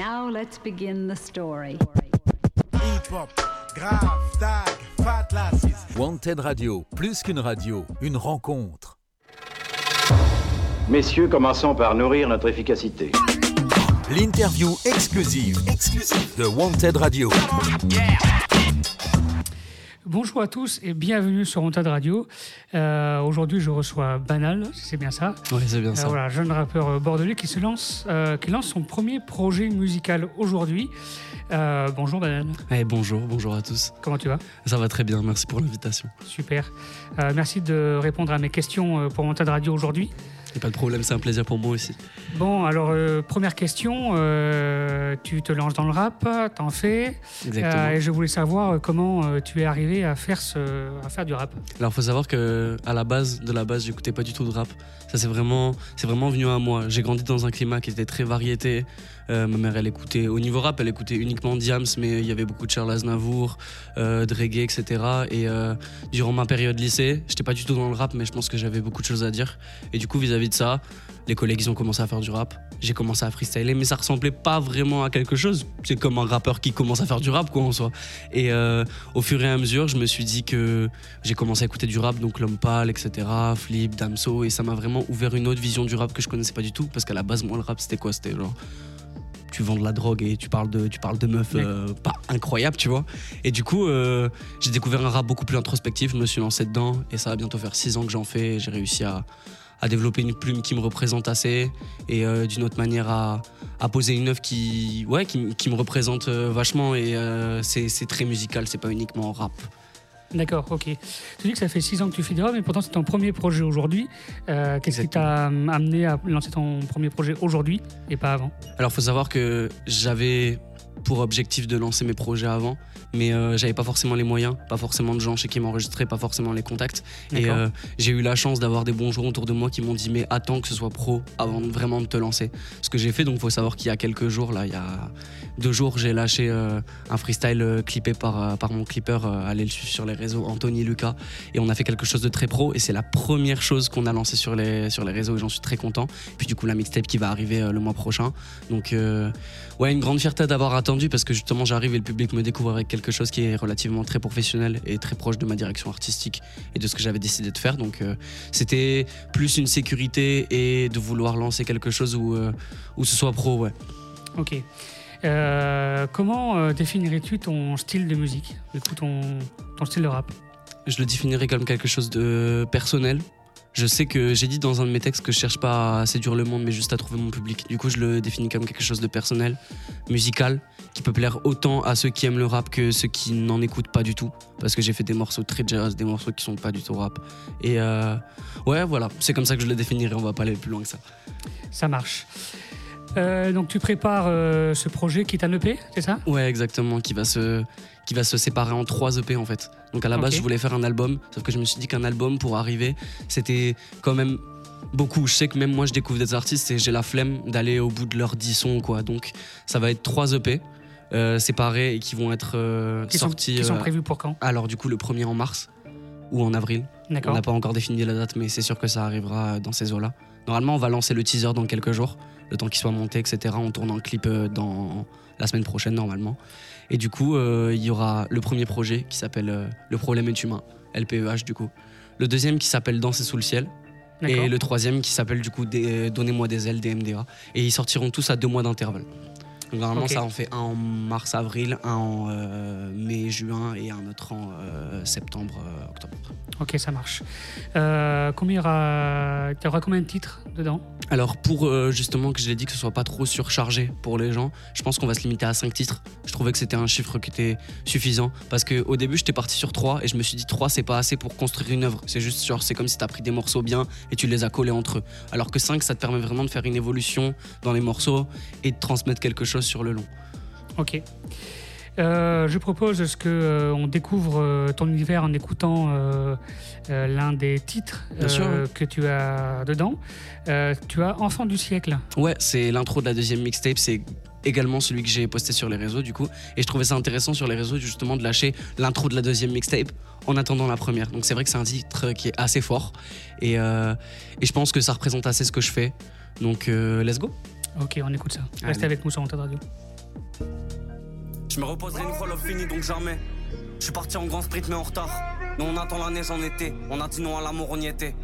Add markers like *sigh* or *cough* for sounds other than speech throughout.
Now let's begin the story. Wanted Radio, plus qu'une radio, une rencontre. Messieurs, commençons par nourrir notre efficacité. L'interview exclusive, de Wanted Radio. Bonjour à tous et bienvenue sur Wanted Radio. Euh, Aujourd'hui, je reçois Banal, si c'est bien ça. Oui, c'est bien Euh, ça. voilà, jeune rappeur euh, bordelais qui se lance, euh, qui lance son premier projet musical aujourd'hui. Bonjour Banal, Eh, bonjour, bonjour à tous. comment tu vas? Ça va très bien, merci pour l'invitation. Super. Merci de répondre à mes questions pour Wanted Radio aujourd'hui. Pas de problème, c'est un plaisir pour moi aussi. Bon, alors euh, première question, euh, tu te lances dans le rap, t'en fais, Exactement. Euh, et je voulais savoir comment tu es arrivé à faire, ce, à faire du rap. Alors, faut savoir que à la base, de la base, j'écoutais pas du tout de rap. Ça, c'est vraiment, c'est vraiment venu à moi. J'ai grandi dans un climat qui était très variété. Ma mère, elle écoutait, au niveau rap, elle écoutait uniquement Diams, mais il y avait beaucoup de Charles Aznavour, de reggae, etc. Et durant ma période lycée, j'étais pas du tout dans le rap, mais je pense que j'avais beaucoup de choses à dire. Et du coup, vis-à-vis de ça, les collègues, ils ont commencé à faire du rap. J'ai commencé à freestyler, mais ça ressemblait pas vraiment à quelque chose. C'est comme un rappeur qui commence à faire du rap, quoi, en soi. Et euh, au fur et à mesure, je me suis dit que j'ai commencé à écouter du rap, donc L'Homme Pâle, etc., Flip, Damso, et ça m'a vraiment ouvert une autre vision du rap que je connaissais pas du tout, parce qu'à la base, moi, le rap, c'était quoi? C'était genre. Tu vends de la drogue et tu parles de, tu parles de meufs euh, pas incroyables, tu vois. Et du coup, euh, j'ai découvert un rap beaucoup plus introspectif, je me suis lancé dedans, et ça va bientôt faire six ans que j'en fais, et j'ai réussi à, à développer une plume qui me représente assez, et euh, d'une autre manière à, à poser une œuvre qui, ouais, qui, qui me représente euh, vachement, et euh, c'est très musical, c'est pas uniquement rap. D'accord, ok. Tu dis que ça fait six ans que tu fais du rap, mais pourtant c'est ton premier projet aujourd'hui. Euh, Qu'est-ce qui t'a amené à lancer ton premier projet aujourd'hui et pas avant? Alors, faut savoir que j'avais pour objectif de lancer mes projets avant, mais euh, j'avais pas forcément les moyens, pas forcément de gens chez qui m'enregistrer, pas forcément les contacts. Et euh, j'ai eu la chance d'avoir des bons jours autour de moi qui m'ont dit mais attends que ce soit pro avant vraiment de te lancer. Ce que j'ai fait, donc faut savoir qu'il y a quelques jours, là, il y a deux jours, j'ai lâché euh, un freestyle clippé par, par mon clipper, allez le suivre sur les réseaux, Anthony Lucas, et on a fait quelque chose de très pro, et c'est la première chose qu'on a lancé sur les, sur les réseaux, et j'en suis très content. Puis du coup, la mixtape qui va arriver le mois prochain. Donc, ouais, une grande fierté d'avoir attendu, parce que justement, j'arrive et le public me découvre avec quelque chose qui est relativement très professionnel et très proche de ma direction artistique et de ce que j'avais décidé de faire. Donc, euh, c'était plus une sécurité et de vouloir lancer quelque chose où, euh, où ce soit pro, ouais. Ok. Euh, comment définirais-tu ton style de musique Du coup, ton, ton style de rap? Je le définirais comme quelque chose de personnel. Je sais que j'ai dit dans un de mes textes que je cherche pas à séduire le monde, mais juste à trouver mon public. Du coup, je le définis comme quelque chose de personnel, musical, qui peut plaire autant à ceux qui aiment le rap que ceux qui n'en écoutent pas du tout. Parce que j'ai fait des morceaux très jazz, des morceaux qui sont pas du tout rap. Et euh, ouais, voilà, c'est comme ça que je le définirais. On va pas aller plus loin que ça. Ça marche. Euh, donc tu prépares euh, ce projet qui est un EP, c'est ça? Ouais, exactement, qui va se, qui va se séparer en trois EP en fait. Donc à la base, je voulais faire un album, sauf que je me suis dit qu'un album pour arriver, c'était quand même beaucoup. Je sais que même moi, je découvre des artistes et j'ai la flemme d'aller au bout de leurs 10 sons, quoi. Donc ça va être trois EP séparés et qui vont être euh, Qui sont, sortis. qui sont euh, prévus pour quand? alors du coup, le premier en mars ou en avril. On n'a pas encore défini la date, mais c'est sûr que ça arrivera dans ces eaux-là. Normalement, on va lancer le teaser dans quelques jours, le temps qu'il soit monté, etc. On tourne un clip euh, dans la semaine prochaine, normalement. Et du coup, euh, il y aura le premier projet qui s'appelle euh, Le problème est humain, LPEH du coup. Le deuxième qui s'appelle Danser sous le ciel. D'accord. Et le troisième qui s'appelle du coup Donnez-moi des ailes, DMDA. Et ils sortiront tous à deux mois d'intervalle. Donc normalement, ça en fait un en mars-avril, un en euh, mai-juin et un autre en euh, septembre-octobre. Ok, ça marche. Euh, combien il y aura, il y aura combien de titres dedans? Alors pour euh, justement que je l'ai dit que ce soit pas trop surchargé pour les gens, je pense qu'on va se limiter à 5 titres. Je trouvais que c'était un chiffre qui était suffisant parce que au début j'étais parti sur 3 et je me suis dit 3 c'est pas assez pour construire une œuvre. C'est juste genre c'est comme si tu as pris des morceaux bien et tu les as collés entre eux. Alors que 5 ça te permet vraiment de faire une évolution dans les morceaux et de transmettre quelque chose sur le long. Ok. Euh, je propose ce que euh, on découvre euh, ton univers en écoutant l'un des titres sûr, que tu as dedans. Tu as Enfant du siècle. Ouais, c'est l'intro de la deuxième mixtape, c'est également celui que j'ai posté sur les réseaux du coup et je trouvais ça intéressant sur les réseaux justement de lâcher l'intro de la deuxième mixtape en attendant la première donc c'est vrai que c'est un titre qui est assez fort et, et je pense que ça représente assez ce que je fais donc let's go Ok, on écoute ça. Restez Allez. avec nous sur Antenne Radio. Je me reposerai une fois l'off fini, donc jamais. Je suis parti en grand sprint, mais en retard. Nous, on attend la neige en été. On a dit non à l'amour, on y était.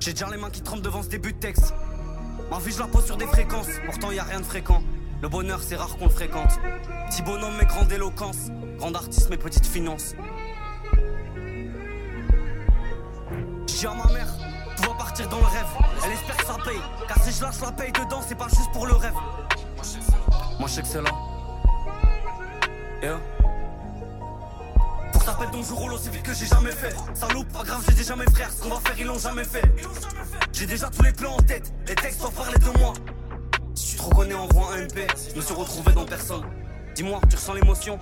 J'ai déjà les mains qui tremblent devant ce début de texte. Ma vie, je la pose sur des fréquences. Pourtant, y a rien de fréquent. Le bonheur, c'est rare qu'on le fréquente. Petit bonhomme, mais grande éloquence. Grand artiste, mais petite finance. Je dis à ma mère, partir dans le rêve. Elle espère que ça paye. Car si je lâche la paye dedans, c'est pas juste pour le rêve. Moi je c'est là. Yeah. Pour ça pète donc je roule aussi vite que j'ai jamais fait. Ça loupe, pas grave, j'ai déjà mes frères. Ce qu'on va faire, ils l'ont jamais fait. J'ai déjà tous les plans en tête. Les textes doivent parler de moi. Si tu te reconnais en voix un MP, je me suis retrouvé dans personne. Dis-moi, tu ressens l'émotion?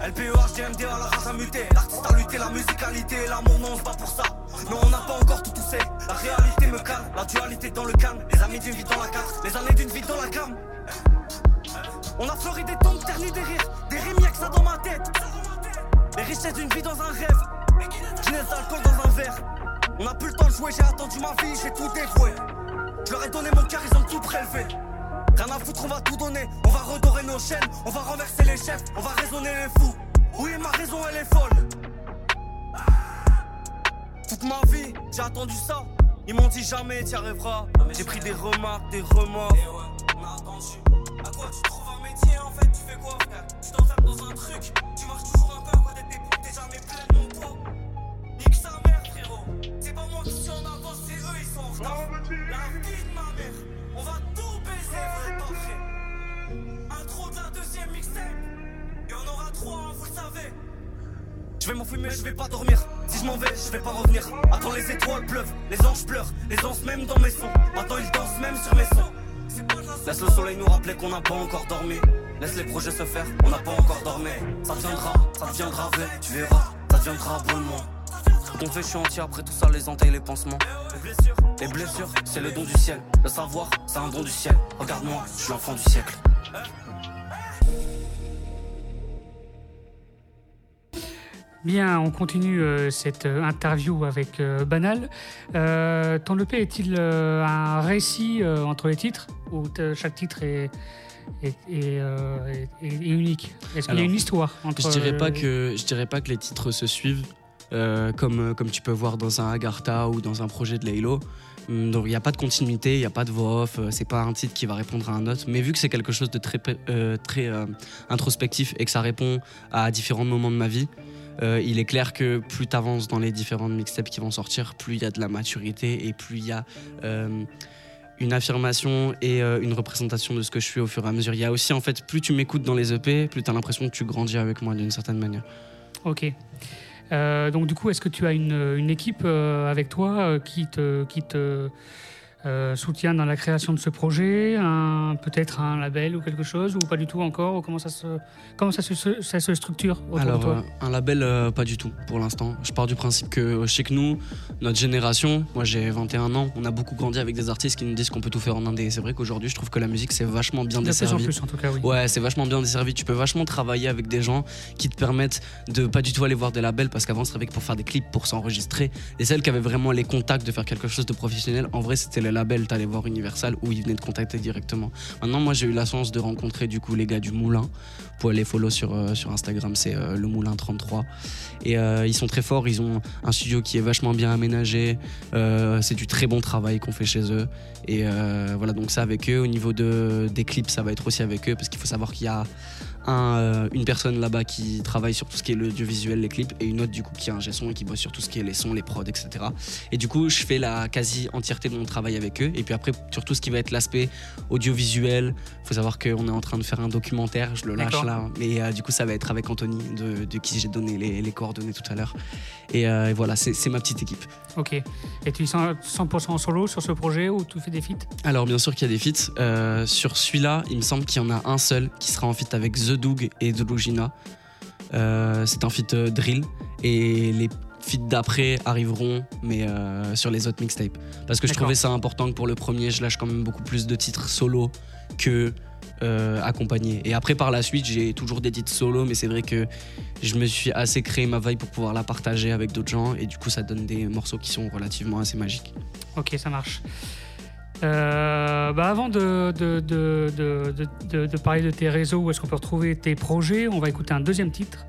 LPEH, DMD à la rage à muter. L'artiste a lutté, la musicalité et l'amour, non, on se bat pour ça. Non, on n'a pas encore La réalité me calme, la dualité dans le calme. Les amis d'une vie dans la carte, les années d'une vie dans la gamme. On a fleuri des tombes, terni des rires, des rimes, y'a que ça dans ma tête. Les richesses d'une vie dans un rêve, Guinness d'alcool dans un verre. On a plus le temps de jouer, j'ai attendu ma vie, j'ai tout dévoué. Je leur ai donné mon cœur, ils ont tout prélevé. Rien à foutre, on va tout donner. On va redorer nos chaînes, on va renverser les chefs, on va raisonner les fous. Oui, ma raison, elle est folle. Toute ma vie, j'ai attendu ça. Ils m'ont dit jamais t'y arriveras. J'ai pris des remarques, des remords. On a attendu. À quoi tu trouves un métier en fait? Tu fais quoi frère? Tu t'enfermes dans un truc. Tu marches toujours un peu à côté de tes potes, t'es jamais plein de mon poids. Nique sa mère frérot. C'est pas moi qui suis en avance, c'est eux ils sont en retard. La vie de ma mère. On va tout baiser, vous êtes pas prêts. Intro de la deuxième mixtape. Et on aura trois, vous le savez. Je vais m'enfumer, je vais pas dormir. Si je m'en vais, je vais pas revenir. Attends, les étoiles pleuvent, les anges pleurent, les anges même dans mes sons. Attends, ils dansent même sur mes sons. Laisse le soleil nous rappeler qu'on n'a pas encore dormi. Laisse les projets se faire, on n'a pas encore dormi. Ça viendra, ça viendra, vrai, tu verras, ça viendra abonnement. On fait, je suis entier après tout ça, les entailles, les pansements. Les blessures, c'est le don du ciel. Le savoir, c'est un don du ciel. Regarde-moi, je suis l'enfant du siècle. Bien, on continue euh, cette euh, interview avec euh, Banal. Euh, ton EP est-il un récit entre les titres ou chaque titre est, est, est, est- est unique? Est-ce qu'il y a une histoire entre Je dirais pas que je dirais pas que les titres se suivent comme comme tu peux voir dans un Agartha ou dans un projet de Laylo. Hum, Donc il n'y a pas de continuité, il n'y a pas de voix off, c'est pas un titre qui va répondre à un autre. Mais vu que c'est quelque chose de très pe- euh, très euh, introspectif et que ça répond à différents moments de ma vie, euh, il est clair que plus tu avances dans les différentes mixtapes qui vont sortir, plus il y a de la maturité et plus il y a euh, une affirmation et euh, une représentation de ce que je suis au fur et à mesure. Il y a aussi en fait plus tu m'écoutes dans les EP, plus tu as l'impression que tu grandis avec moi d'une certaine manière. Ok. Donc du coup, est-ce que tu as une, une équipe avec toi qui te, qui te euh, soutient dans la création de ce projet Peut-être un label ou quelque chose Ou pas du tout encore Ou Comment ça se, comment ça se, ça se structure autour Alors, de toi euh, un label, euh, pas du tout pour l'instant. Je pars du principe que chez nous, notre génération, moi j'ai 21 ans, on a beaucoup grandi avec des artistes qui nous disent qu'on peut tout faire en indé. Et C'est vrai qu'aujourd'hui, je trouve que la musique, c'est vachement bien De plus en plus, en tout cas, oui. Ouais, c'est vachement bien desservi. Tu peux vachement travailler avec des gens qui te permettent de pas du tout aller voir des labels parce qu'avant, c'était avec pour faire des clips, pour s'enregistrer. Et celles qui avaient vraiment les contacts de faire quelque chose de professionnel, en vrai, c'était les labels. T'allais voir Universal où ils venaient te contacter directement. Maintenant, moi, j'ai eu la chance de rencontrer du coup les gars du Moulin. Pouvez les follow sur, euh, Instagram, c'est euh, le Moulin 33. Et euh, ils sont très forts. Ils ont un studio qui est vachement bien aménagé. C'est du très bon travail qu'on fait chez eux. Et voilà, donc ça avec eux. Au niveau de, des clips, ça va être aussi avec eux parce qu'il faut savoir qu'il y a un, euh, une personne là-bas qui travaille sur tout ce qui est l'audiovisuel, les clips, et une autre du coup qui est un son et qui bosse sur tout ce qui est les sons, les prods, etc. Et du coup, je fais la quasi entièreté de mon travail avec eux. Et puis après, sur tout ce qui va être l'aspect audiovisuel, faut savoir qu'on est en train de faire un documentaire, je le lâche là. Mais euh, du coup, ça va être avec Anthony, de, de qui j'ai donné les, les coordonnées tout à l'heure. Et, euh, et voilà, c'est ma petite équipe. Ok. Et tu es 100% 100% en solo sur ce projet ou tu fais des feats? Alors bien sûr qu'il y a des feats. Euh, sur celui-là, il me semble qu'il y en a un seul qui sera en feat avec The Doug et Delugina. Euh, c'est un feat euh, drill et les feats d'après arriveront mais euh, sur les autres mixtapes. Parce que je trouvais ça important que pour le premier, je lâche quand même beaucoup plus de titres solo que accompagnés. Et après par la suite, j'ai toujours des titres solo, mais c'est vrai que je me suis assez créé ma veille pour pouvoir la partager avec d'autres gens et du coup ça donne des morceaux qui sont relativement assez magiques. Ok, ça marche. Euh, bah, avant de, de, de, de, de- de parler de tes réseaux, où est-ce qu'on peut retrouver tes projets, on va écouter un deuxième titre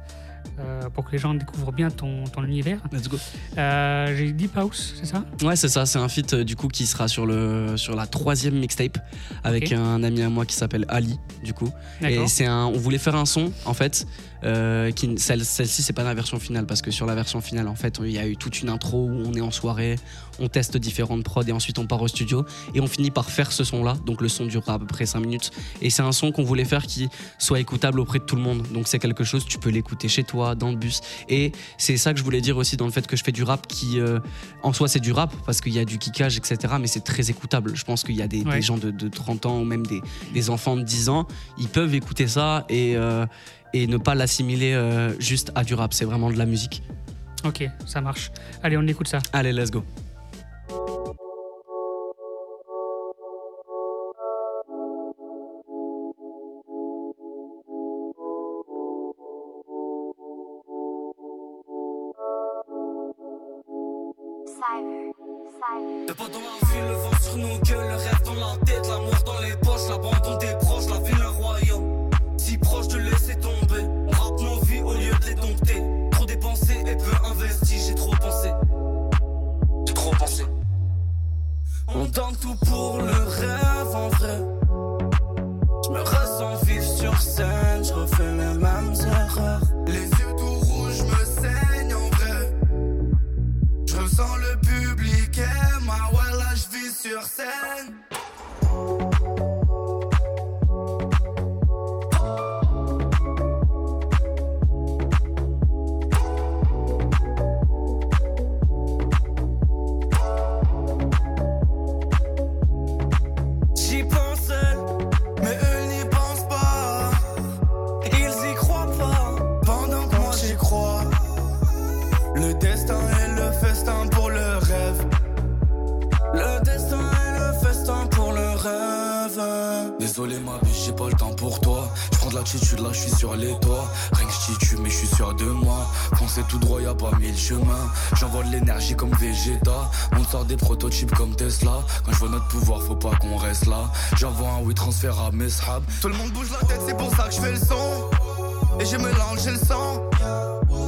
euh, pour que les gens découvrent bien ton, ton univers. Let's go. Euh, J'ai Deep House, c'est ça? Ouais, c'est ça. C'est un feat du coup qui sera sur le sur la troisième mixtape avec un ami à moi qui s'appelle Ali. Du coup, D'accord. et c'est un. On voulait faire un son en fait. Euh, qui, celle, celle-ci c'est pas la version finale parce que sur la version finale en fait il y a eu toute une intro où on est en soirée, on teste différentes prods et ensuite on part au studio et on finit par faire ce son là donc le son durera à peu près 5 minutes. Et c'est un son qu'on voulait faire qui soit écoutable auprès de tout le monde. Donc c'est quelque chose tu peux l'écouter chez toi dans le bus. Et c'est ça que je voulais dire aussi dans le fait que je fais du rap qui euh, en soi c'est du rap parce qu'il y a du kickage etc mais c'est très écoutable. Je pense qu'il y a des, Ouais. des gens de, de 30 ans ou même des, des enfants de 10 ans ils peuvent écouter ça et, euh, et ne pas l'assimiler euh, juste à du rap c'est vraiment de la musique Ok, ça marche. Allez, on écoute ça. allez let's go Tout droit, y a pas mille chemins. J'envoie de l'énergie comme Vegeta. On sort des prototypes comme Tesla. Quand je vois notre pouvoir, faut pas qu'on reste là. J'envoie un oui transfert à mes sahabs. Tout le monde bouge la tête, c'est pour ça que je fais le son. Et j'ai mélangé le sang.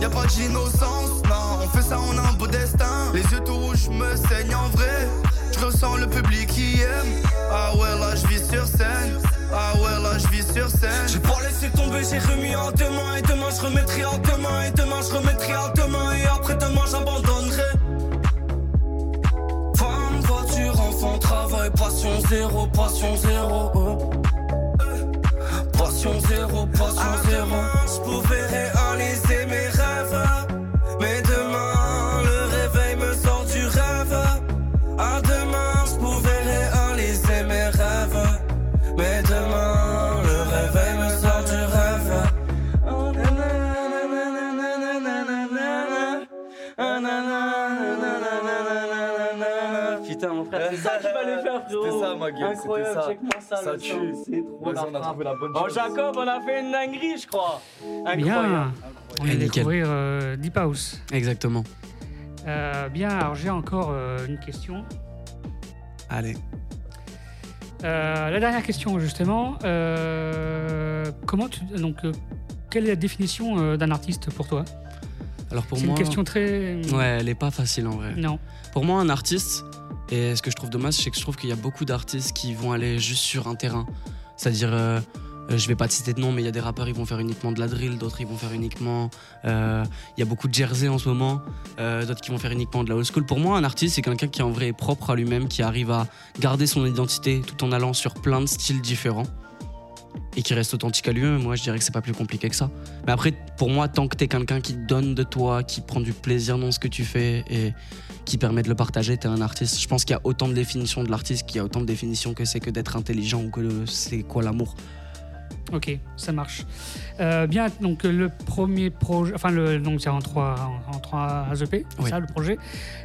Y a pas d'innocence, non. On fait ça, on a un beau destin. Les yeux tout rouges me saignent en vrai. Je ressens le public qui aime. Ah ouais, là je vis sur scène. Ah ouais, là je vis sur scène. J'ai pas laissé tomber, j'ai remis en demain. Et demain, je remettrai en demain. Et demain, je remettrai zéro, passion zéro. Passion zéro, passion zéro. Putain, mon frère, c'est ça qu'il fallait *laughs* faire, frérot. C'était ça, ma gueule, Incroyable, ça. check-moi ça. Tue. C'est trop la on a trouvé la bonne Oh, chose. Jacob, on a fait une dinguerie, je crois. Incroyable. Bien. On va nickel. découvrir euh, Deep House. exactement Euh, bien, alors j'ai encore euh, une question. allez Euh, la dernière question, justement. euh, comment tu. Donc, euh, quelle est la définition euh, d'un artiste pour toi? Alors pour C'est moi une question très. ouais elle est pas facile en vrai Non. Pour moi, un artiste, et ce que je trouve dommage, c'est que je trouve qu'il y a beaucoup d'artistes qui vont aller juste sur un terrain. C'est-à-dire, euh, euh, je vais pas te citer de nom, mais il y a des rappeurs, ils vont faire uniquement de la drill, d'autres, ils vont faire uniquement. euh, Il y a beaucoup de jersey en ce moment, euh, d'autres qui vont faire uniquement de la old school. Pour moi, un artiste, c'est quelqu'un qui en vrai est propre à lui-même, qui arrive à garder son identité tout en allant sur plein de styles différents. Et qui reste authentique à lui-même, moi je dirais que c'est pas plus compliqué que ça. Mais après, pour moi, tant que t'es quelqu'un qui donne de toi, qui prend du plaisir dans ce que tu fais et qui permet de le partager, t'es un artiste. Je pense qu'il y a autant de définitions de l'artiste qu'il y a autant de définitions que c'est que d'être intelligent ou que c'est quoi l'amour. Ok, ça marche. Euh, bien, donc euh, le premier projet, enfin, le, donc c'est en trois, en, en trois EP, c'est Oui. ça le projet?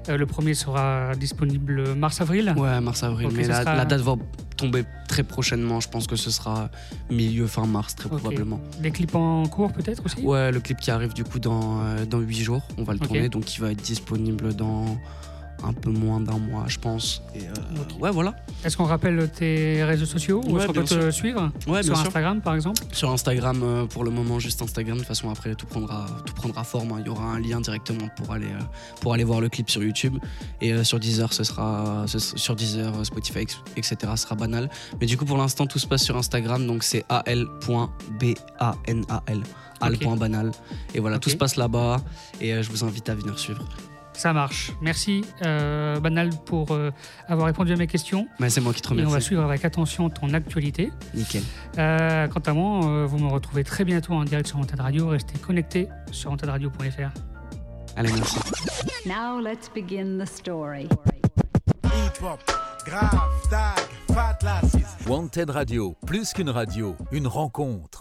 Euh, le premier sera disponible mars-avril. Ouais, mars-avril. Mais la, sera- la date va tomber très prochainement. Je pense que ce sera milieu, fin mars, très probablement. Des clips en cours peut-être aussi? Ouais, le clip qui arrive du coup dans, dans 8 jours, on va le tourner, donc il va être disponible dans un peu moins d'un mois, je pense. Et euh, ouais, voilà. Est-ce qu'on rappelle tes réseaux sociaux Où Ouais, qu'on peut te suivre Ouais, Sur sûr. Instagram, par exemple Sur Instagram, euh, pour le moment, juste Instagram. De toute façon, après, tout prendra, tout prendra forme. hein. Il y aura un lien directement pour aller, euh, pour aller voir le clip sur YouTube. Et sur Deezer, ce sera, ce- sur Deezer, Spotify, etc. Ce sera banal. Mais du coup, pour l'instant, tout se passe sur Instagram. Donc, c'est al.banal. al.banal. Et voilà, tout se passe là-bas. Et je vous invite à venir suivre. Ça marche. Merci, euh, Banal, pour euh, avoir répondu à mes questions. Mais c'est moi qui te Et on va remercie. suivre avec attention ton actualité. Nickel. Euh, quant à moi, euh, vous me retrouvez très bientôt en direct sur Antenne Radio. Restez connectés sur antenradio.fr. Allez, merci. Now let's begin the story. Wanted Radio, plus qu'une radio, une rencontre.